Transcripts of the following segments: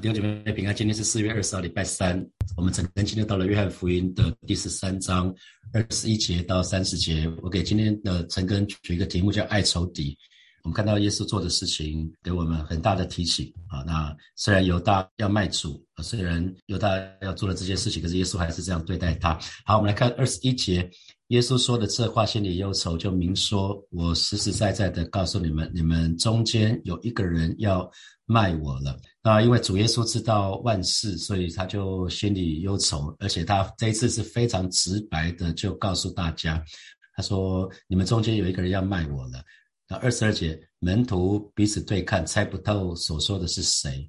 弟兄姐妹平安，今天是四月二十号，礼拜三。我们整个今天到了约翰福音的第十三章二十一节到三十节。我给今天的陈根取一个题目叫“爱仇敌”。我们看到耶稣做的事情，给我们很大的提醒啊。那虽然犹大要卖主，虽然犹大要做了这些事情，可是耶稣还是这样对待他。好，我们来看二十一节，耶稣说的这话，心里忧愁，就明说：“我实实在在的告诉你们，你们中间有一个人要。”卖我了，那因为主耶稣知道万事，所以他就心里忧愁，而且他这一次是非常直白的，就告诉大家，他说：“你们中间有一个人要卖我了。”那二十二节，门徒彼此对看，猜不透所说的是谁。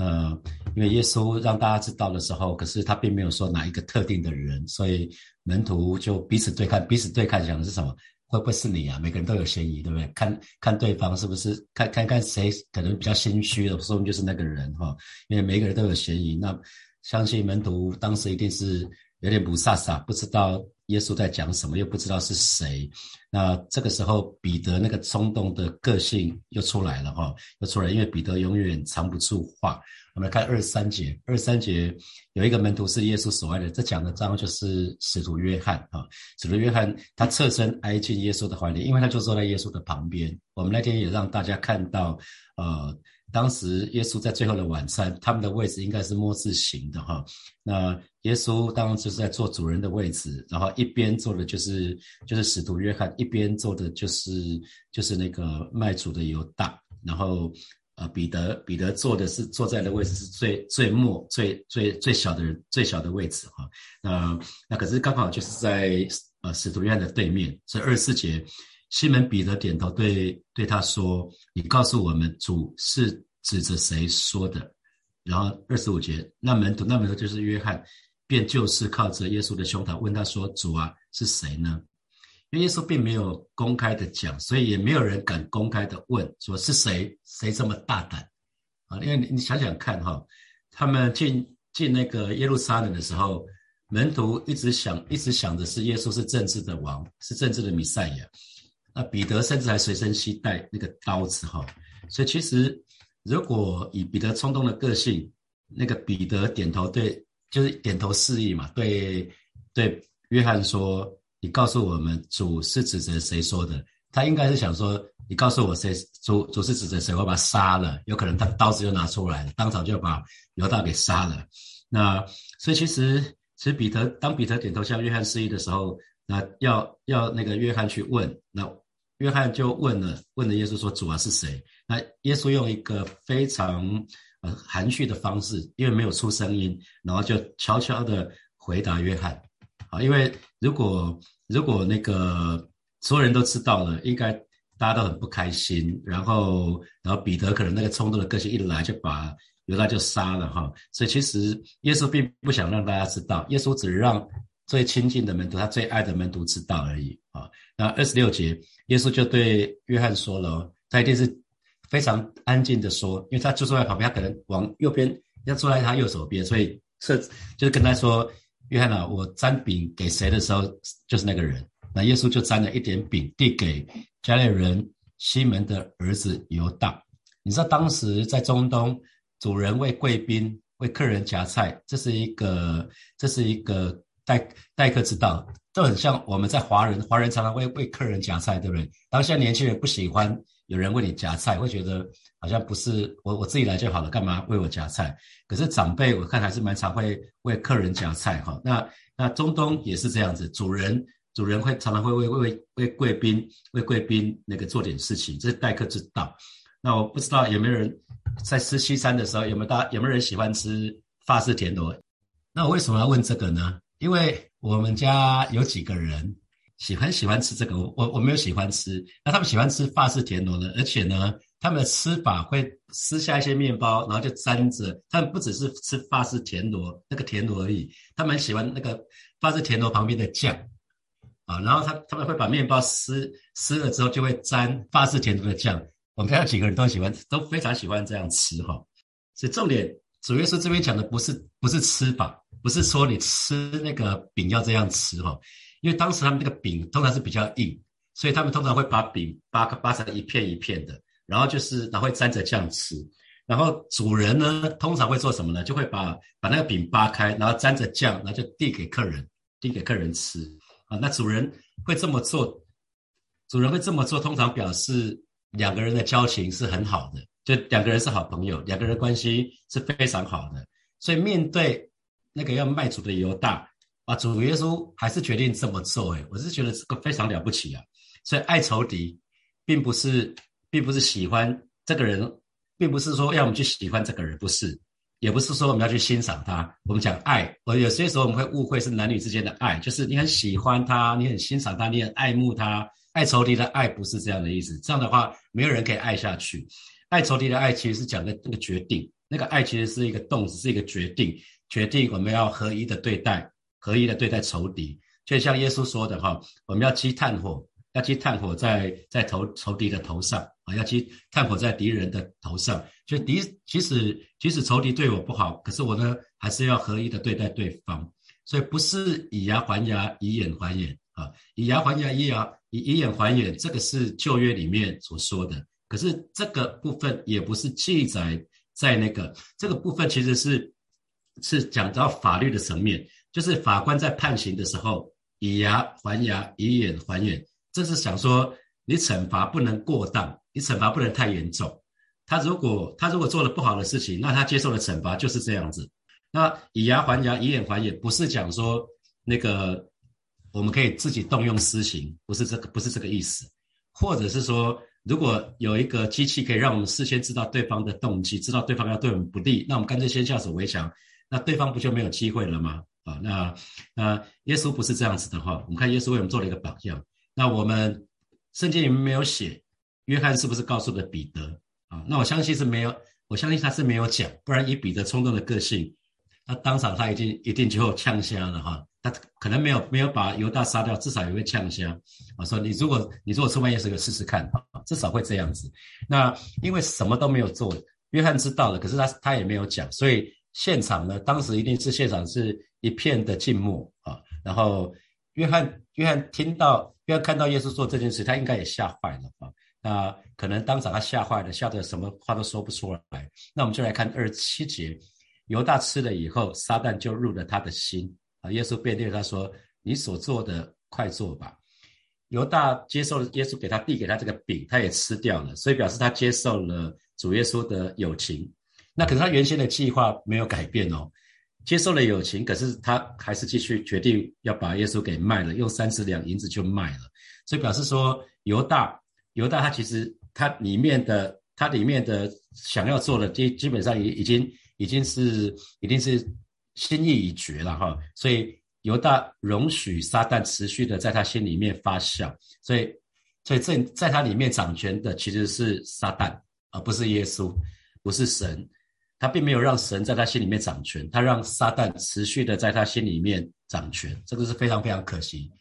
呃，因为耶稣让大家知道的时候，可是他并没有说哪一个特定的人，所以门徒就彼此对看，彼此对看讲的是什么？会不会是你啊？每个人都有嫌疑，对不对？看看对方是不是看看看谁可能比较心虚的，说不定就是那个人哈。因为每个人都有嫌疑，那相信门徒当时一定是有点不飒飒，不知道耶稣在讲什么，又不知道是谁。那这个时候彼得那个冲动的个性又出来了哈，又出来，因为彼得永远藏不住话。我们来看二三节，二三节有一个门徒是耶稣所爱的，这讲的章就是使徒约翰啊。使徒约翰他侧身挨进耶稣的怀里，因为他就坐在耶稣的旁边。我们那天也让大家看到，呃，当时耶稣在最后的晚餐，他们的位置应该是摸字形的哈。那耶稣当然就是在坐主人的位置，然后一边坐的就是就是使徒约翰，一边坐的就是就是那个卖主的犹大，然后。呃，彼得，彼得坐的是坐在的位置是最最末、最最最小的人，最小的位置哈。那那可是刚好就是在呃使徒约翰的对面。所以二十四节，西门彼得点头对对他说：“你告诉我们，主是指着谁说的？”然后二十五节，那门徒那门徒就是约翰，便就是靠着耶稣的胸膛问他说：“主啊，是谁呢？”因为耶稣并没有公开的讲，所以也没有人敢公开的问，说是谁谁这么大胆啊？因为你你想想看哈，他们进进那个耶路撒冷的时候，门徒一直想一直想的是耶稣是政治的王，是政治的弥赛亚。那彼得甚至还随身携带那个刀子哈，所以其实如果以彼得冲动的个性，那个彼得点头对，就是点头示意嘛，对对约翰说。你告诉我们，主是指着谁说的？他应该是想说，你告诉我谁主主是指着谁，我把他杀了。有可能他刀子就拿出来了，当场就把犹大给杀了。那所以其实，其实彼得当彼得点头向约翰示意的时候，那要要那个约翰去问，那约翰就问了，问了耶稣说：“主啊是谁？”那耶稣用一个非常呃含蓄的方式，因为没有出声音，然后就悄悄的回答约翰。啊，因为如果如果那个所有人都知道了，应该大家都很不开心。然后，然后彼得可能那个冲动的个性一来，就把犹大就杀了哈。所以其实耶稣并不想让大家知道，耶稣只让最亲近的门徒，他最爱的门徒知道而已啊。那二十六节，耶稣就对约翰说了，他一定是非常安静的说，因为他就坐在旁边，他可能往右边要坐在他右手边，所以是就是跟他说。约翰啊，我沾饼给谁的时候，就是那个人。那耶稣就沾了一点饼，递给加利人西门的儿子犹大。你知道当时在中东，主人为贵宾、为客人夹菜，这是一个，这是一个待待客之道，都很像我们在华人，华人常常会为客人夹菜，对不对？当现在年轻人不喜欢有人为你夹菜，会觉得好像不是我我自己来就好了，干嘛为我夹菜？可是长辈我看还是蛮常会为客人夹菜哈。那那中东也是这样子，主人主人会常常会为为为贵宾为贵宾那个做点事情，这是待客之道。那我不知道有没有人在吃西餐的时候有没有大有没有人喜欢吃法式田螺？那我为什么要问这个呢？因为我们家有几个人喜欢喜欢吃这个，我我我没有喜欢吃，那他们喜欢吃法式田螺呢，而且呢。他们的吃法会撕下一些面包，然后就沾着。他们不只是吃法式田螺那个田螺而已，他们喜欢那个法式田螺旁边的酱啊。然后他他们会把面包撕撕了之后，就会沾法式田螺的酱。我们看到几个人都喜欢，都非常喜欢这样吃哈。所以重点，主要是这边讲的不是不是吃法，不是说你吃那个饼要这样吃哈。因为当时他们那个饼通常是比较硬，所以他们通常会把饼扒扒成一片一片的。然后就是，然后会沾着酱吃。然后主人呢，通常会做什么呢？就会把把那个饼扒开，然后沾着酱，然后就递给客人，递给客人吃啊。那主人会这么做，主人会这么做，通常表示两个人的交情是很好的，就两个人是好朋友，两个人关系是非常好的。所以面对那个要卖主的犹大啊，主耶稣还是决定这么做。哎，我是觉得这个非常了不起啊。所以爱仇敌，并不是，并不是喜欢这个人。并不是说要我们去喜欢这个人，不是，也不是说我们要去欣赏他。我们讲爱，我有些时候我们会误会是男女之间的爱，就是你很喜欢他，你很欣赏他，你很爱慕他。爱仇敌的爱不是这样的意思，这样的话没有人可以爱下去。爱仇敌的爱其实是讲的那个决定，那个爱其实是一个动词，是一个决定，决定我们要合一的对待，合一的对待仇敌。就像耶稣说的哈，我们要积炭火。要积炭火在在头仇敌的头上啊，要积炭火在敌人的头上。就敌即使即使仇敌对我不好，可是我呢还是要合一的对待对方。所以不是以牙还牙，以眼还眼啊，以牙还牙，以牙以以眼还眼，这个是旧约里面所说的。可是这个部分也不是记载在那个这个部分，其实是是讲到法律的层面，就是法官在判刑的时候，以牙还牙，以眼还眼。这是想说，你惩罚不能过当，你惩罚不能太严重。他如果他如果做了不好的事情，那他接受的惩罚就是这样子。那以牙还牙，以眼还眼，不是讲说那个我们可以自己动用私刑，不是这个，不是这个意思。或者是说，如果有一个机器可以让我们事先知道对方的动机，知道对方要对我们不利，那我们干脆先下手为强，那对方不就没有机会了吗？啊，那那耶稣不是这样子的话，我们看耶稣为我们做了一个榜样。那我们圣经里面没有写，约翰是不是告诉了彼得啊？那我相信是没有，我相信他是没有讲，不然以彼得冲动的个性，他当场他已经一定就呛瞎了哈。他可能没有没有把犹大杀掉，至少也会呛瞎。我说你如果你如果出卖耶稣，试试看啊，至少会这样子。那因为什么都没有做，约翰知道了，可是他他也没有讲，所以现场呢，当时一定是现场是一片的静默啊。然后约翰约翰听到。约翰看到耶稣做这件事，他应该也吓坏了啊！那可能当场他吓坏了，吓得什么话都说不出来。那我们就来看二十七节，犹大吃了以后，撒旦就入了他的心啊！耶稣便对他说：“你所做的，快做吧。”犹大接受了耶稣给他递给他这个饼，他也吃掉了，所以表示他接受了主耶稣的友情。那可是他原先的计划没有改变哦。接受了友情，可是他还是继续决定要把耶稣给卖了，用三十两银子就卖了。所以表示说，犹大，犹大他其实他里面的他里面的想要做的基基本上已已经已经是已经是心意已决了哈。所以犹大容许撒旦持续的在他心里面发酵，所以所以这在他里面掌权的其实是撒旦，而不是耶稣，不是神。他并没有让神在他心里面掌权，他让撒旦持续的在他心里面掌权，这个是非常非常可惜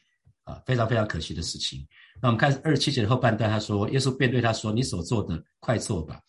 啊，非常非常可惜的事情。那我们看二十七节的后半段，他说：“耶稣便对他说：‘你所做的，快做吧。’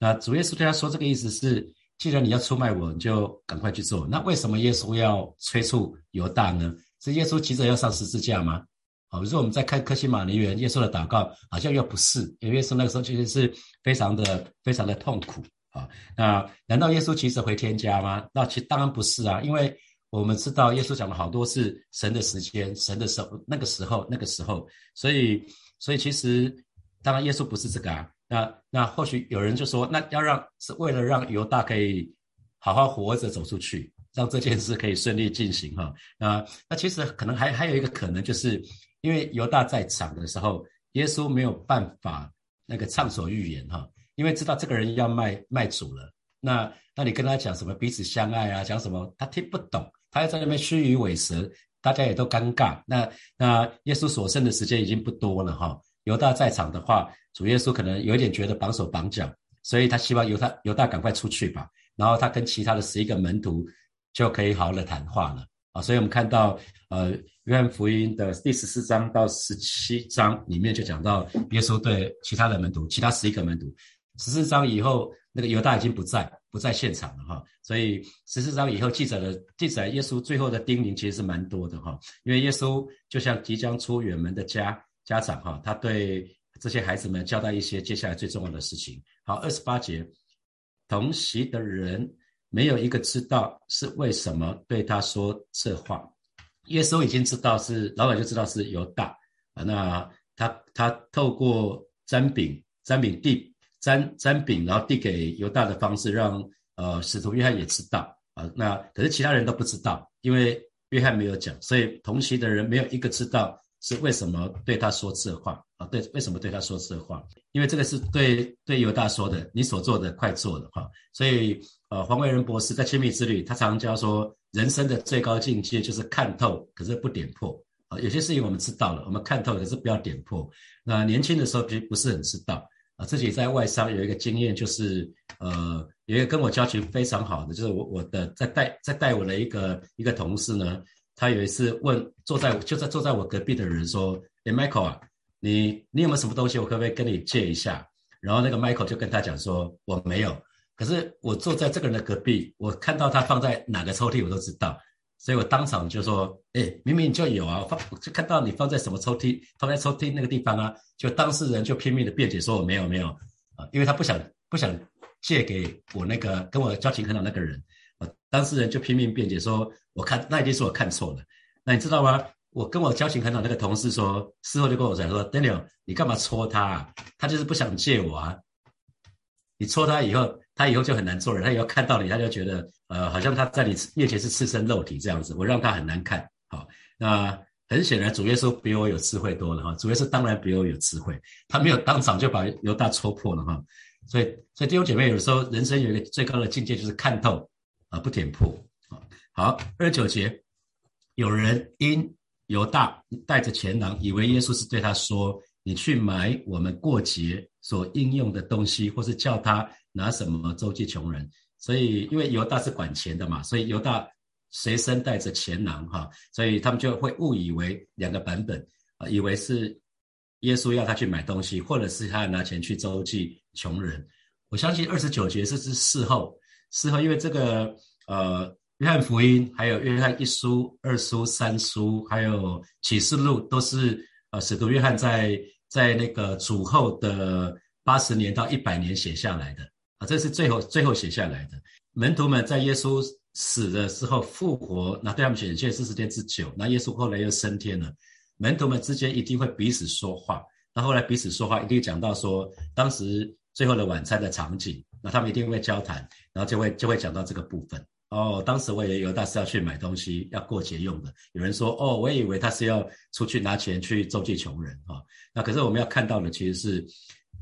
那主耶稣对他说，这个意思是，既然你要出卖我，你就赶快去做。那为什么耶稣要催促犹大呢？是耶稣急着要上十字架吗？好，比如说我们在看科西玛尼园，耶稣的祷告好像又不是，因为耶稣那个时候其实是非常的非常的痛苦。”啊，那难道耶稣其实回天家吗？那其当然不是啊，因为我们知道耶稣讲了好多次神的时间、神的时候、那个时候、那个时候，所以，所以其实当然耶稣不是这个啊。那那或许有人就说，那要让是为了让犹大可以好好活着走出去，让这件事可以顺利进行哈。那那其实可能还还有一个可能，就是因为犹大在场的时候，耶稣没有办法那个畅所欲言哈。因为知道这个人要卖卖主了，那那你跟他讲什么彼此相爱啊，讲什么他听不懂，他要在那边虚与委蛇，大家也都尴尬。那那耶稣所剩的时间已经不多了哈，犹大在场的话，主耶稣可能有点觉得绑手绑脚，所以他希望犹大犹大赶快出去吧，然后他跟其他的十一个门徒就可以好好的谈话了啊。所以我们看到呃约翰福音的第十四章到十七章里面就讲到耶稣对其他的门徒，其他十一个门徒。十四章以后，那个犹大已经不在，不在现场了哈。所以十四章以后记载的记载，耶稣最后的叮咛其实是蛮多的哈。因为耶稣就像即将出远门的家家长哈，他对这些孩子们交代一些接下来最重要的事情。好，二十八节，同席的人没有一个知道是为什么对他说这话。耶稣已经知道是老板就知道是犹大啊，那他他透过沾饼沾饼递沾沾饼，然后递给犹大的方式，让呃使徒约翰也知道啊。那可是其他人都不知道，因为约翰没有讲，所以同席的人没有一个知道是为什么对他说这话啊。对，为什么对他说这话？因为这个是对对犹大说的，你所做的快做的哈。所以呃，黄维仁博士在亲密之旅，他常教说。人生的最高境界就是看透，可是不点破啊。有些事情我们知道了，我们看透了，可是不要点破。那年轻的时候其实不是很知道啊。自己在外商有一个经验，就是呃，有一个跟我交情非常好的，就是我我的在带在带我的一个一个同事呢，他有一次问坐在就在坐在我隔壁的人说：“哎，Michael 啊，你你有没有什么东西，我可不可以跟你借一下？”然后那个 Michael 就跟他讲说：“我没有。”可是我坐在这个人的隔壁，我看到他放在哪个抽屉，我都知道，所以我当场就说：“哎，明明就有啊，放就看到你放在什么抽屉，放在抽屉那个地方啊。”就当事人就拼命的辩解说：“我没有，没有啊，因为他不想不想借给我那个跟我交情很好那个人。”啊，当事人就拼命辩解说：“我看那一定是我看错了。”那你知道吗？我跟我交情很好那个同事说，事后就跟我讲说：“Daniel，你干嘛戳他？啊？他就是不想借我啊。你戳他以后。”他以后就很难做人，他以后看到你，他就觉得，呃，好像他在你面前是赤身肉体这样子，我让他很难看。好，那很显然主耶稣比我有智慧多了哈，主耶稣当然比我有智慧，他没有当场就把犹大戳破了哈。所以，所以弟兄姐妹，有时候人生有一个最高的境界就是看透啊，不点破。好，二十九节，有人因犹大带着钱囊，以为耶稣是对他说：“你去买我们过节所应用的东西，或是叫他。”拿什么周济穷人？所以因为犹大是管钱的嘛，所以犹大随身带着钱囊哈，所以他们就会误以为两个版本啊，以为是耶稣要他去买东西，或者是他要拿钱去周济穷人。我相信二十九节是是事后，事后因为这个呃，约翰福音还有约翰一书、二书、三书，还有启示录，都是呃使徒约翰在在那个主后的八十年到一百年写下来的。啊，这是最后最后写下来的。门徒们在耶稣死的时候复活，那对他们显现四十天之久。那耶稣后来又升天了，门徒们之间一定会彼此说话。那后来彼此说话，一定讲到说当时最后的晚餐的场景。那他们一定会交谈，然后就会就会讲到这个部分。哦，当时我也有大是要去买东西，要过节用的。有人说，哦，我也以为他是要出去拿钱去周济穷人啊。那可是我们要看到的其实是。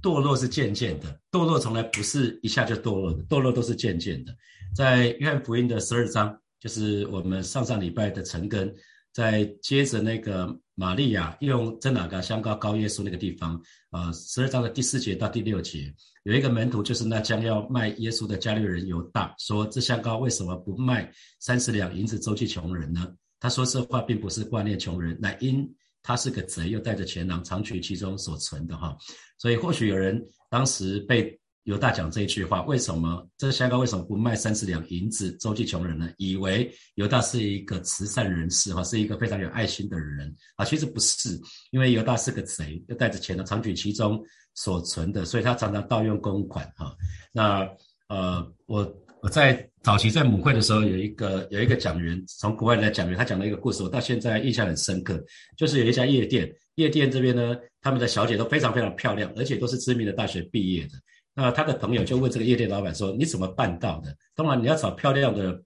堕落是渐渐的，堕落从来不是一下就堕落的，堕落都是渐渐的。在约翰福音的十二章，就是我们上上礼拜的陈根，在接着那个玛利亚用真哪个香膏膏耶稣那个地方，啊，十二章的第四节到第六节，有一个门徒，就是那将要卖耶稣的加利人犹大，说这香膏为什么不卖三十两银子周济穷人呢？他说这话并不是挂念穷人，乃因。他是个贼，又带着钱囊，藏取其中所存的哈，所以或许有人当时被犹大讲这一句话，为什么这香膏为什么不卖三十两银子周济穷人呢？以为犹大是一个慈善人士哈，是一个非常有爱心的人啊，其实不是，因为犹大是个贼，又带着钱囊，藏取其中所存的，所以他常常盗用公款哈。那呃，我。我在早期在母会的时候，有一个有一个讲员从国外来讲员，他讲了一个故事，我到现在印象很深刻。就是有一家夜店，夜店这边呢，他们的小姐都非常非常漂亮，而且都是知名的大学毕业的。那他的朋友就问这个夜店老板说：“你怎么办到的？当然你要找漂亮的，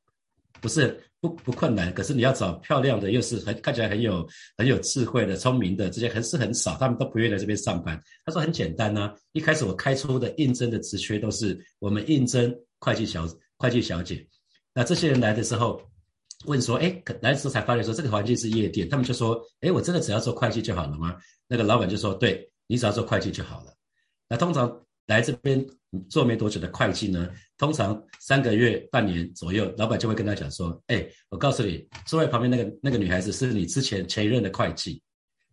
不是不不困难，可是你要找漂亮的，又是很看起来很有很有智慧的、聪明的，这些还是很少，他们都不愿意来这边上班。”他说：“很简单呐，一开始我开出的应征的职缺都是我们应征会计小。”会计小姐，那这些人来的时候问说：“哎，来的时候才发现说这个环境是夜店。”他们就说：“哎，我真的只要做会计就好了吗？”那个老板就说：“对你只要做会计就好了。”那通常来这边做没多久的会计呢，通常三个月、半年左右，老板就会跟他讲说：“哎，我告诉你，座位旁边那个那个女孩子是你之前前一任的会计，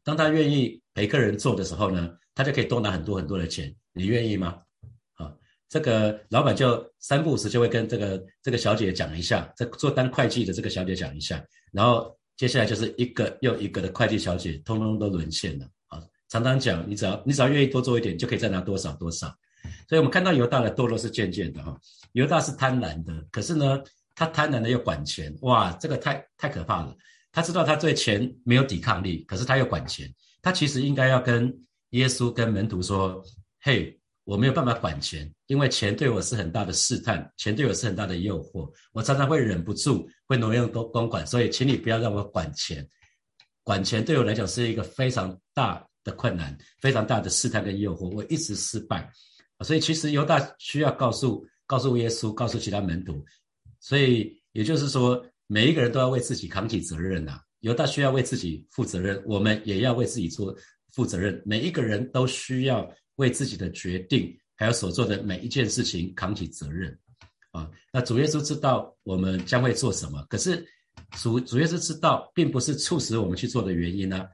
当她愿意陪客人做的时候呢，她就可以多拿很多很多的钱，你愿意吗？”这个老板就三不五时就会跟这个这个小姐讲一下，这做当会计的这个小姐讲一下，然后接下来就是一个又一个的会计小姐，通通都沦陷了啊！常常讲，你只要你只要愿意多做一点，就可以再拿多少多少。所以我们看到犹大的堕落是渐渐的哈。犹大是贪婪的，可是呢，他贪婪的又管钱，哇，这个太太可怕了。他知道他对钱没有抵抗力，可是他又管钱。他其实应该要跟耶稣、跟门徒说：“嘿，我没有办法管钱，因为钱对我是很大的试探，钱对我是很大的诱惑，我常常会忍不住会挪用公公管，所以请你不要让我管钱。管钱对我来讲是一个非常大的困难，非常大的试探跟诱惑，我一直失败。所以其实犹大需要告诉告诉耶稣，告诉其他门徒。所以也就是说。”每一个人都要为自己扛起责任呐，犹大需要为自己负责任，我们也要为自己做负责任。每一个人都需要为自己的决定，还有所做的每一件事情扛起责任。啊，那主耶稣知道我们将会做什么，可是主主耶稣知道，并不是促使我们去做的原因呢。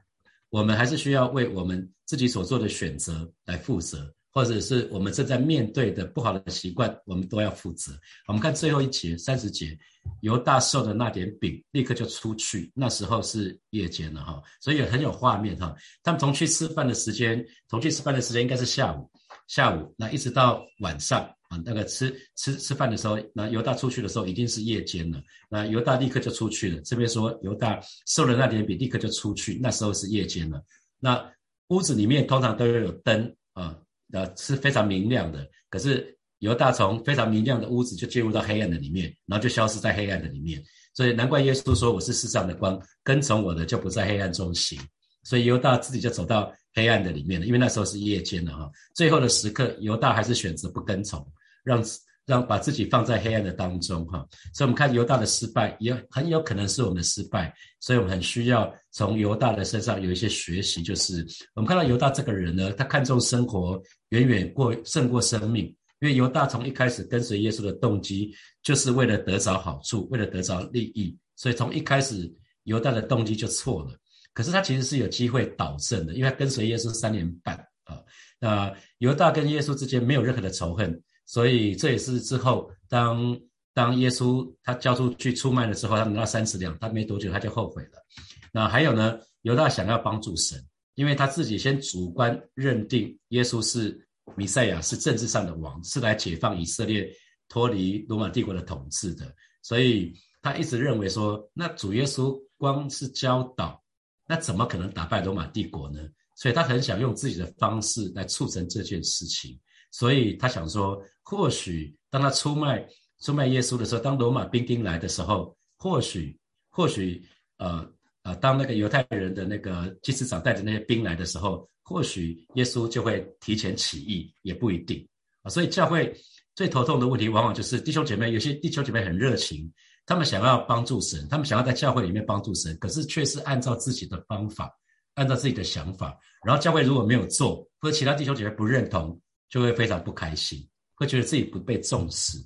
我们还是需要为我们自己所做的选择来负责。或者是我们正在面对的不好的习惯，我们都要负责。我们看最后一节三十节，犹大受的那点饼，立刻就出去。那时候是夜间了哈，所以很有画面哈。他们从去吃饭的时间，从去吃饭的时间应该是下午，下午那一直到晚上啊，那个吃吃吃饭的时候，那犹大出去的时候已经是夜间了。那犹大立刻就出去了。这边说犹大受了那点饼，立刻就出去。那时候是夜间了。那屋子里面通常都要有灯啊。呃，是非常明亮的。可是犹大从非常明亮的屋子就进入到黑暗的里面，然后就消失在黑暗的里面。所以难怪耶稣说：“我是世上的光，跟从我的就不在黑暗中行。”所以犹大自己就走到黑暗的里面了，因为那时候是夜间了哈。最后的时刻，犹大还是选择不跟从，让让把自己放在黑暗的当中哈。所以我们看犹大的失败，也很有可能是我们的失败。所以我们很需要从犹大的身上有一些学习，就是我们看到犹大这个人呢，他看重生活。远远过胜过生命，因为犹大从一开始跟随耶稣的动机，就是为了得着好处，为了得着利益，所以从一开始犹大的动机就错了。可是他其实是有机会导正的，因为他跟随耶稣三年半啊。那犹大跟耶稣之间没有任何的仇恨，所以这也是之后当当耶稣他交出去出卖了之后，他拿到三十两，他没多久他就后悔了。那还有呢，犹大想要帮助神。因为他自己先主观认定耶稣是弥赛亚，是政治上的王，是来解放以色列脱离罗马帝国的统治的，所以他一直认为说，那主耶稣光是教导，那怎么可能打败罗马帝国呢？所以他很想用自己的方式来促成这件事情，所以他想说，或许当他出卖出卖耶稣的时候，当罗马兵丁来的时候，或许或许呃。呃，当那个犹太人的那个祭司长带着那些兵来的时候，或许耶稣就会提前起义，也不一定啊。所以教会最头痛的问题，往往就是弟兄姐妹，有些弟兄姐妹很热情，他们想要帮助神，他们想要在教会里面帮助神，可是却是按照自己的方法，按照自己的想法。然后教会如果没有做，或者其他弟兄姐妹不认同，就会非常不开心，会觉得自己不被重视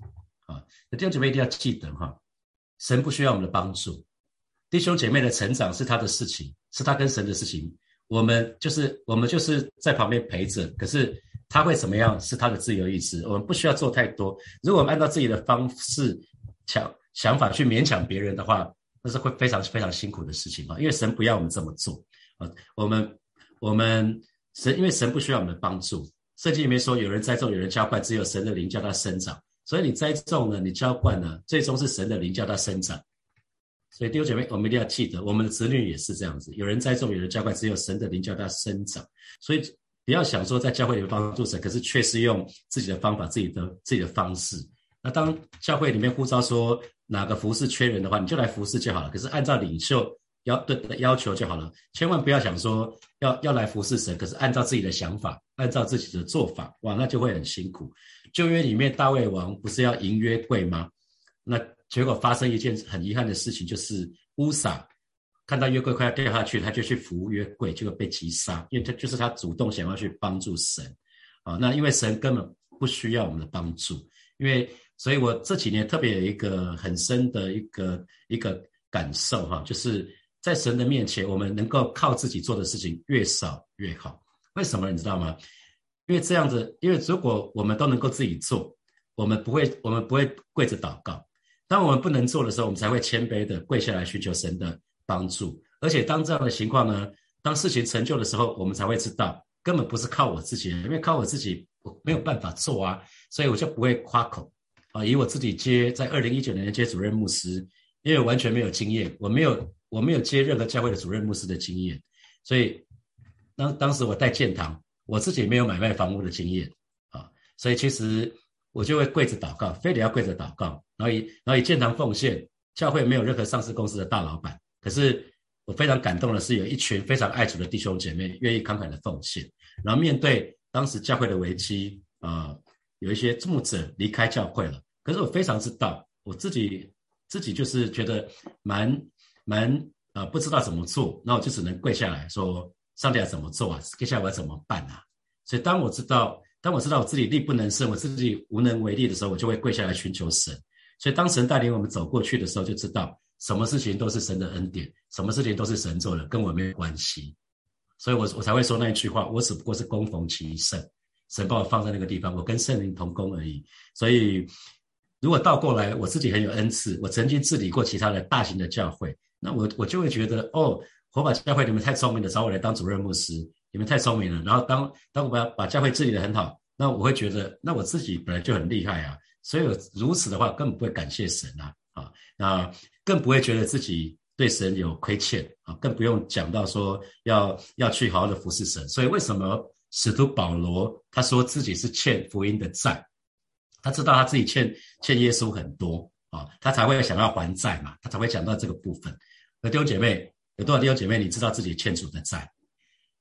啊。弟兄姐妹一定要记得哈，神不需要我们的帮助。弟兄姐妹的成长是他的事情，是他跟神的事情。我们就是我们就是在旁边陪着。可是他会怎么样是他的自由意志，我们不需要做太多。如果我们按照自己的方式想想法去勉强别人的话，那是会非常非常辛苦的事情啊！因为神不要我们这么做啊。我们我们神因为神不需要我们的帮助。圣经里面说，有人栽种，有人浇灌，只有神的灵叫它生长。所以你栽种了，你浇灌了，最终是神的灵叫它生长。所以弟兄姐妹，我们一定要记得，我们的子女也是这样子，有人栽种，有人浇灌，只有神的灵叫它生长。所以不要想说在教会里面帮助神，可是却是用自己的方法、自己的自己的方式。那当教会里面呼召说哪个服饰缺人的话，你就来服侍就好了。可是按照领袖要对要求就好了，千万不要想说要要来服侍神，可是按照自己的想法、按照自己的做法，哇，那就会很辛苦。旧约里面大卫王不是要迎约柜吗？那结果发生一件很遗憾的事情，就是乌撒看到约柜快要掉下去，他就去扶约柜，结果被击杀。因为他就是他主动想要去帮助神啊。那因为神根本不需要我们的帮助，因为所以我这几年特别有一个很深的一个一个感受哈，就是在神的面前，我们能够靠自己做的事情越少越好。为什么你知道吗？因为这样子，因为如果我们都能够自己做，我们不会我们不会跪着祷告。当我们不能做的时候，我们才会谦卑的跪下来寻求神的帮助。而且当这样的情况呢，当事情成就的时候，我们才会知道根本不是靠我自己，因为靠我自己我没有办法做啊，所以我就不会夸口啊。以我自己接在二零一九年接主任牧师，因为完全没有经验，我没有我没有接任何教会的主任牧师的经验，所以当当时我带建堂，我自己没有买卖房屋的经验啊，所以其实我就会跪着祷告，非得要跪着祷告，然后以然后以建堂奉献，教会没有任何上市公司的大老板，可是我非常感动的是有一群非常爱主的弟兄姐妹愿意慷慨的奉献，然后面对。当时教会的危机啊，有一些牧者离开教会了。可是我非常知道，我自己自己就是觉得蛮蛮啊，不知道怎么做，那我就只能跪下来说：“上帝要怎么做啊？接下来我要怎么办啊？”所以当我知道，当我知道我自己力不能胜，我自己无能为力的时候，我就会跪下来寻求神。所以当神带领我们走过去的时候，就知道什么事情都是神的恩典，什么事情都是神做的，跟我没有关系。所以，我我才会说那一句话。我只不过是供逢其圣，神把我放在那个地方，我跟圣灵同工而已。所以，如果倒过来，我自己很有恩赐，我曾经治理过其他的大型的教会，那我我就会觉得，哦，火把教会你们太聪明了，找我来当主任牧师，你们太聪明了。然后，当当我把把教会治理的很好，那我会觉得，那我自己本来就很厉害啊。所以，如此的话，根本不会感谢神啊，啊，那更不会觉得自己。对神有亏欠啊，更不用讲到说要要去好好的服侍神。所以为什么使徒保罗他说自己是欠福音的债？他知道他自己欠欠耶稣很多啊，他才会想要还债嘛，他才会讲到这个部分。弟兄姐妹，有多少弟兄姐妹你知道自己欠主的债？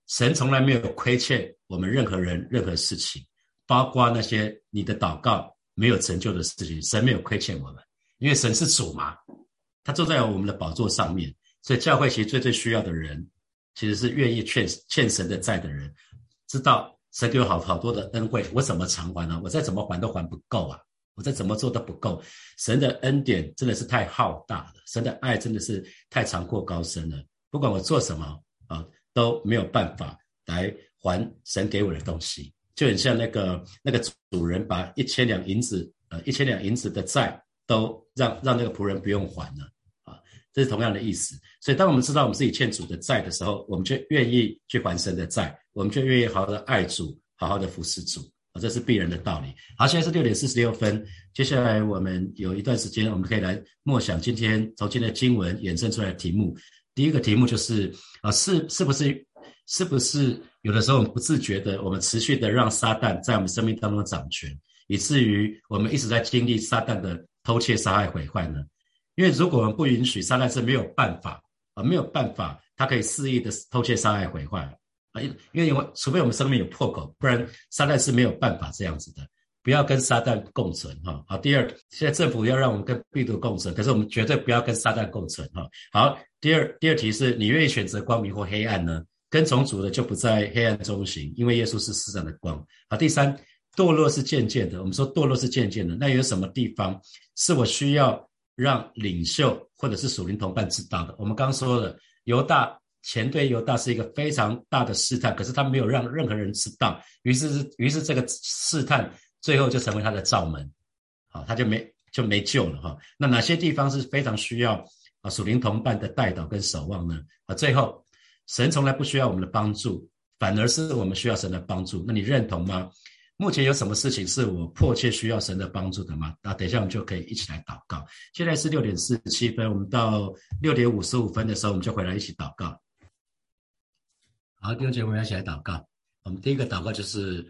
神从来没有亏欠我们任何人任何事情，包括那些你的祷告没有成就的事情，神没有亏欠我们，因为神是主嘛。他坐在我们的宝座上面，所以教会其实最最需要的人，其实是愿意欠欠神的债的人，知道神给我好好多的恩惠，我怎么偿还呢？我再怎么还都还不够啊！我再怎么做都不够。神的恩典真的是太浩大了，神的爱真的是太长阔高深了。不管我做什么啊，都没有办法来还神给我的东西。就很像那个那个主人把一千两银子，呃，一千两银子的债都让让那个仆人不用还了啊。这是同样的意思，所以当我们知道我们自己欠主的债的时候，我们就愿意去还神的债，我们就愿意好好的爱主，好好的服侍主，这是必然的道理。好，现在是六点四十六分，接下来我们有一段时间，我们可以来默想今天从今天的经文衍生出来的题目。第一个题目就是啊，是是不是是不是有的时候我们不自觉的，我们持续的让撒旦在我们生命当中掌权，以至于我们一直在经历撒旦的偷窃、杀害、毁坏呢？因为如果我们不允许撒旦是没有办法啊，没有办法，他可以肆意的偷窃、杀害、毁坏。因因为因为除非我们生命有破口，不然撒旦是没有办法这样子的。不要跟撒旦共存哈。好，第二，现在政府要让我们跟病毒共存，可是我们绝对不要跟撒旦共存哈。好，第二，第二题是你愿意选择光明或黑暗呢？跟从主的就不在黑暗中行，因为耶稣是世上的光。好，第三，堕落是渐渐的。我们说堕落是渐渐的，那有什么地方是我需要？让领袖或者是属灵同伴知道的。我们刚刚说了，犹大前对犹大是一个非常大的试探，可是他没有让任何人知道，于是于是这个试探最后就成为他的罩门，好，他就没就没救了哈。那哪些地方是非常需要啊属灵同伴的带导跟守望呢？啊，最后神从来不需要我们的帮助，反而是我们需要神的帮助。那你认同吗？目前有什么事情是我迫切需要神的帮助的吗？那等一下我们就可以一起来祷告。现在是六点四十七分，我们到六点五十五分的时候，我们就回来一起祷告。好，弟兄姐妹，我们一起来祷告。我们第一个祷告就是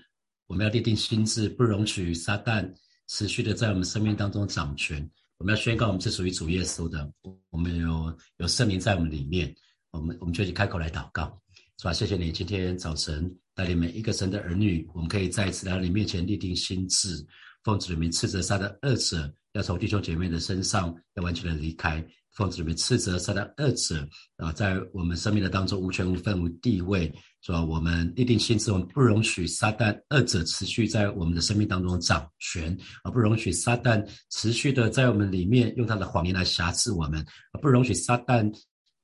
我们要立定心智，不容许撒旦持续的在我们生命当中掌权。我们要宣告我们是属于主耶稣的，我们有有圣灵在我们里面。我们我们就去开口来祷告，是吧？谢谢你今天早晨。带领每一个神的儿女，我们可以再一次来到你面前立定心智，奉主里面斥责杀的恶者，要从弟兄姐妹的身上要完全的离开；奉子里面斥责撒旦二者啊，在我们生命的当中无权无分无地位，是吧？我们立定心志，我们不容许撒旦二者持续在我们的生命当中掌权，而不容许撒旦持续的在我们里面用他的谎言来辖制我们，而不容许撒旦。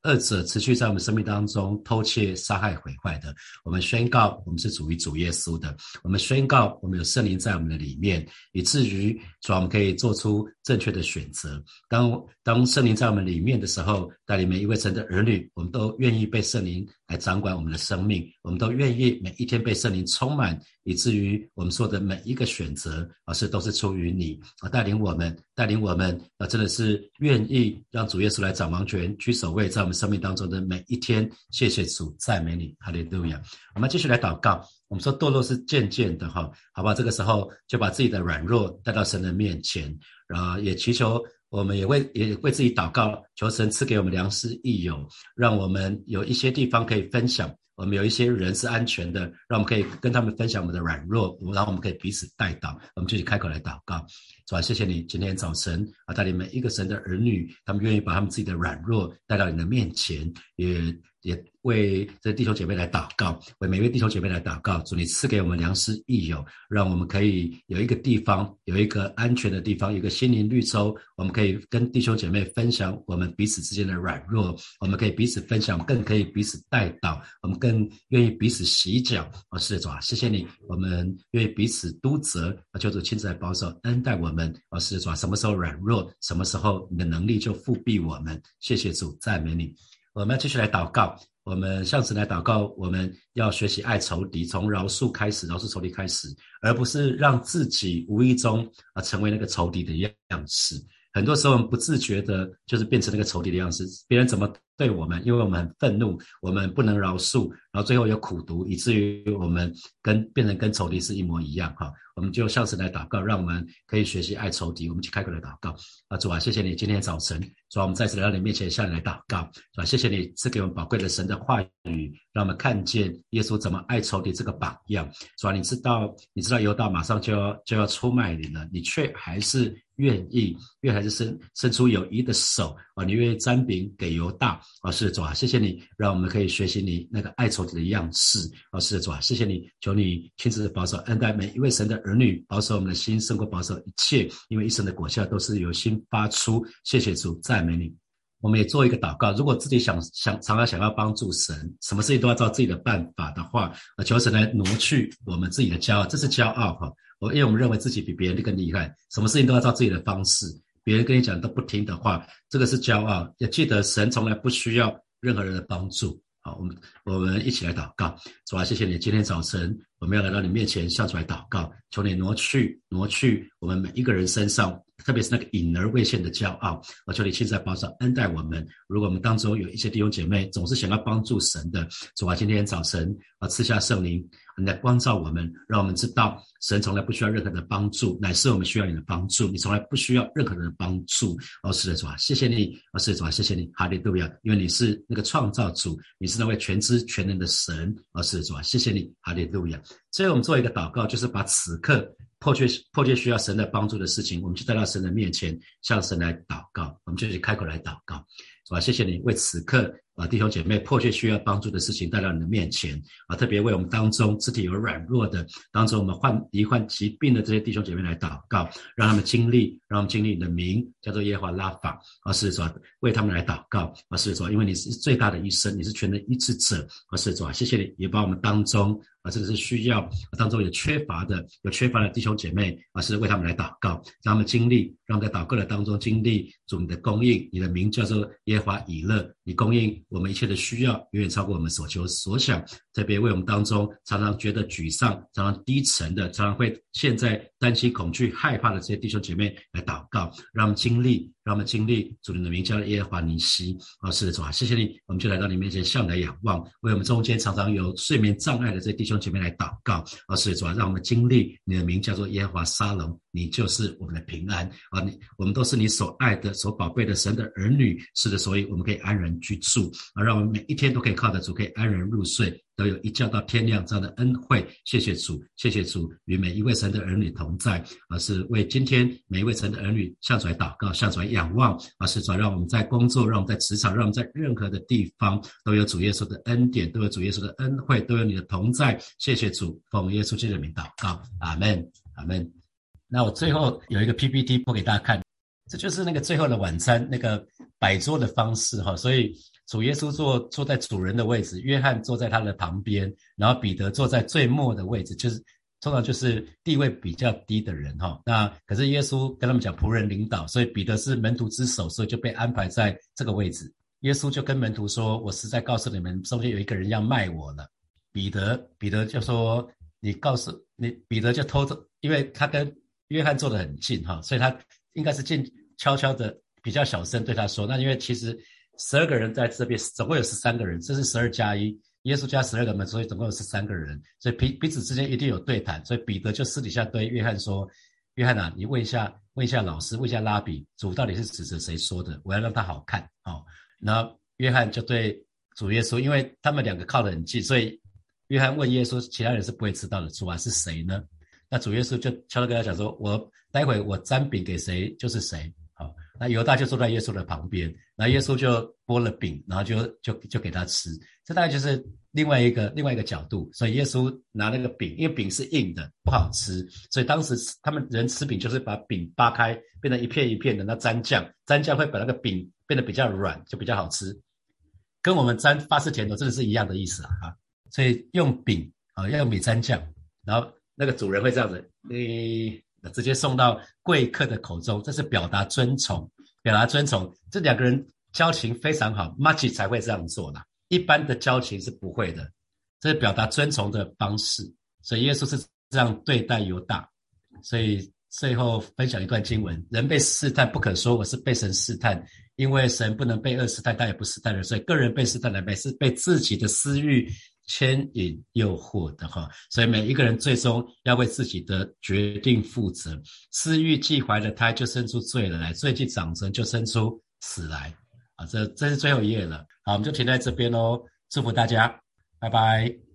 二者持续在我们生命当中偷窃、杀害、毁坏的，我们宣告我们是主于主耶稣的。我们宣告我们有圣灵在我们的里面，以至于主我们可以做出正确的选择。当当圣灵在我们里面的时候，带领每一位神的儿女，我们都愿意被圣灵来掌管我们的生命。我们都愿意每一天被圣灵充满，以至于我们做的每一个选择，而是都是出于你啊，带领我们，带领我们啊，真的是愿意让主耶稣来掌王权、居首位，在我们生命当中的每一天。谢谢主，赞美你，哈利路亚。我们继续来祷告。我们说堕落是渐渐的，哈，好吧？这个时候就把自己的软弱带到神的面前，然后也祈求。我们也为也为自己祷告，求神赐给我们良师益友，让我们有一些地方可以分享。我们有一些人是安全的，让我们可以跟他们分享我们的软弱，然后我们可以彼此带祷。我们继续开口来祷告，主啊，谢谢你今天早晨啊，带领每一个神的儿女，他们愿意把他们自己的软弱带到你的面前，也也。为这弟兄姐妹来祷告，为每位弟兄姐妹来祷告。主，你赐给我们良师益友，让我们可以有一个地方，有一个安全的地方，一个心灵绿洲。我们可以跟弟兄姐妹分享我们彼此之间的软弱，我们可以彼此分享，更可以彼此带祷，我们更愿意彼此洗脚。哦，是的，主啊，谢谢你。我们愿意彼此督责，啊，求主亲自来保守恩待我们。哦，是的，主啊，什么时候软弱，什么时候你的能力就复庇我们。谢谢主，赞美你。我们要继续来祷告。我们上次来祷告，我们要学习爱仇敌，从饶恕开始，饶恕仇敌开始，而不是让自己无意中啊成为那个仇敌的样式。很多时候我们不自觉的，就是变成那个仇敌的样子。别人怎么对我们，因为我们很愤怒，我们不能饶恕，然后最后有苦毒，以至于我们跟变成跟仇敌是一模一样。哈。我们就向神来祷告，让我们可以学习爱仇敌。我们去开口来祷告啊，主啊，谢谢你今天早晨，主啊，我们再次来到你面前向你来祷告，主啊？谢谢你赐给我们宝贵的神的话语，让我们看见耶稣怎么爱仇敌这个榜样，主啊？你知道，你知道犹大马上就要就要出卖你了，你却还是愿意，愿还是伸伸出友谊的手啊，你愿意沾饼给犹大啊，是主啊，谢谢你，让我们可以学习你那个爱仇敌的样式啊，是主啊，谢谢你，求你亲自保守恩待每一位神的。儿女保守我们的心，胜过保守一切，因为一生的果效都是由心发出。谢谢主，赞美你。我们也做一个祷告：如果自己想想常常想要帮助神，什么事情都要照自己的办法的话，求神来挪去我们自己的骄傲。这是骄傲哈！我因为我们认为自己比别人更厉害，什么事情都要照自己的方式，别人跟你讲都不听的话，这个是骄傲。也记得，神从来不需要任何人的帮助。好，我们我们一起来祷告，主啊，谢谢你，今天早晨我们要来到你面前，向主来祷告，求你挪去挪去我们每一个人身上，特别是那个隐而未现的骄傲，我求你亲自保守恩待我们。如果我们当中有一些弟兄姐妹总是想要帮助神的，主啊，今天早晨啊赐下圣灵。你来光照我们，让我们知道神从来不需要任何的帮助，乃是我们需要你的帮助。你从来不需要任何人的帮助。哦，是的，主啊，谢谢你。哦，是的，主啊，谢谢你。哈利路亚，因为你是那个创造主，你是那位全知全能的神。哦，是的，主啊，谢谢你。哈利路亚。最后，我们做一个祷告，就是把此刻迫切迫切需要神的帮助的事情，我们就带到神的面前，向神来祷告。我们就去开口来祷告，是吧，谢谢你为此刻。啊，弟兄姐妹，迫切需要帮助的事情带到你的面前啊！特别为我们当中肢体有软弱的，当中我们患罹患疾病的这些弟兄姐妹来祷告，让他们经历，让他们经历你的名，叫做耶和华拉法啊！是说，为他们来祷告啊！是说，因为你是最大的医生，你是全能医治者啊！是说，谢谢你，也把我们当中啊，这个是需要当中有缺乏的，有缺乏的弟兄姐妹啊，是为他们来祷告，让他们经历，让在祷告的当中经历主你的供应，你的名叫做耶华以勒，你供应。我们一切的需要远远超过我们所求所想，特别为我们当中常常觉得沮丧、常常低沉的、常常会现在担心、恐惧、害怕的这些弟兄姐妹来祷告，让我们经历，让我们经历主你的名叫耶和华尼西啊，是的主啊，谢谢你，我们就来到你面前向来仰望，为我们中间常常有睡眠障碍的这弟兄姐妹来祷告。啊，是的主啊，让我们经历你的名叫做耶和华沙龙，你就是我们的平安。啊，你我们都是你所爱的、所宝贝的神的儿女，是的，所以我们可以安然居住。啊，让我们每一天都可以靠着主，可以安然入睡，都有一觉到天亮这样的恩惠。谢谢主，谢谢主，与每一位神的儿女同在，而是为今天每一位神的儿女向主祷告，向主仰望，而是主让我们在工作，让我们在职场，让我们在任何的地方都有主耶稣的恩典，都有主耶稣的恩惠，都有你的同在。谢谢主，奉耶稣基督的名祷告，阿门，阿门。那我最后有一个 PPT 播给大家看。这就是那个最后的晚餐那个摆桌的方式哈，所以主耶稣坐坐在主人的位置，约翰坐在他的旁边，然后彼得坐在最末的位置，就是通常就是地位比较低的人哈。那可是耶稣跟他们讲仆人领导，所以彼得是门徒之首，所以就被安排在这个位置。耶稣就跟门徒说：“我实在告诉你们，中间有一个人要卖我了。”彼得，彼得就说：“你告诉你，彼得就偷偷，因为他跟约翰坐得很近哈，所以他应该是静悄悄的，比较小声对他说。那因为其实十二个人在这边，总共有十三个人，这是十二加一，耶稣加十二个门，所以总共有十三个人，所以彼彼此之间一定有对谈。所以彼得就私底下对约翰说：‘约翰啊，你问一下，问一下老师，问一下拉比，主到底是指着谁说的？我要让他好看哦。’然后约翰就对主耶稣，因为他们两个靠得很近，所以。”约翰问耶稣：“其他人是不会知道的，主啊是谁呢？”那主耶稣就悄悄跟他讲说：“我待会我沾饼给谁就是谁。”那犹大就坐在耶稣的旁边，那耶稣就剥了饼，然后就就就给他吃。这大概就是另外一个另外一个角度。所以耶稣拿那个饼，因为饼是硬的，不好吃，所以当时他们人吃饼就是把饼扒开，变成一片一片的，那沾酱，沾酱会把那个饼变得比较软，就比较好吃。跟我们沾法式甜头真的是一样的意思啊！所以用饼啊，要用米沾酱，然后那个主人会这样子，你直接送到贵客的口中，这是表达尊崇，表达尊崇。这两个人交情非常好 m a c h 才会这样做的，一般的交情是不会的，这是表达尊崇的方式。所以耶稣是这样对待犹大。所以最后分享一段经文：人被试探，不可说我是被神试探，因为神不能被恶试探，但也不试探人，所以个人被试探来被是被自己的私欲。牵引诱惑的哈，所以每一个人最终要为自己的决定负责。私欲既怀了胎，就生出罪来；罪既长生，就生出死来。啊，这这是最后一页了。好，我们就停在这边喽。祝福大家，拜拜。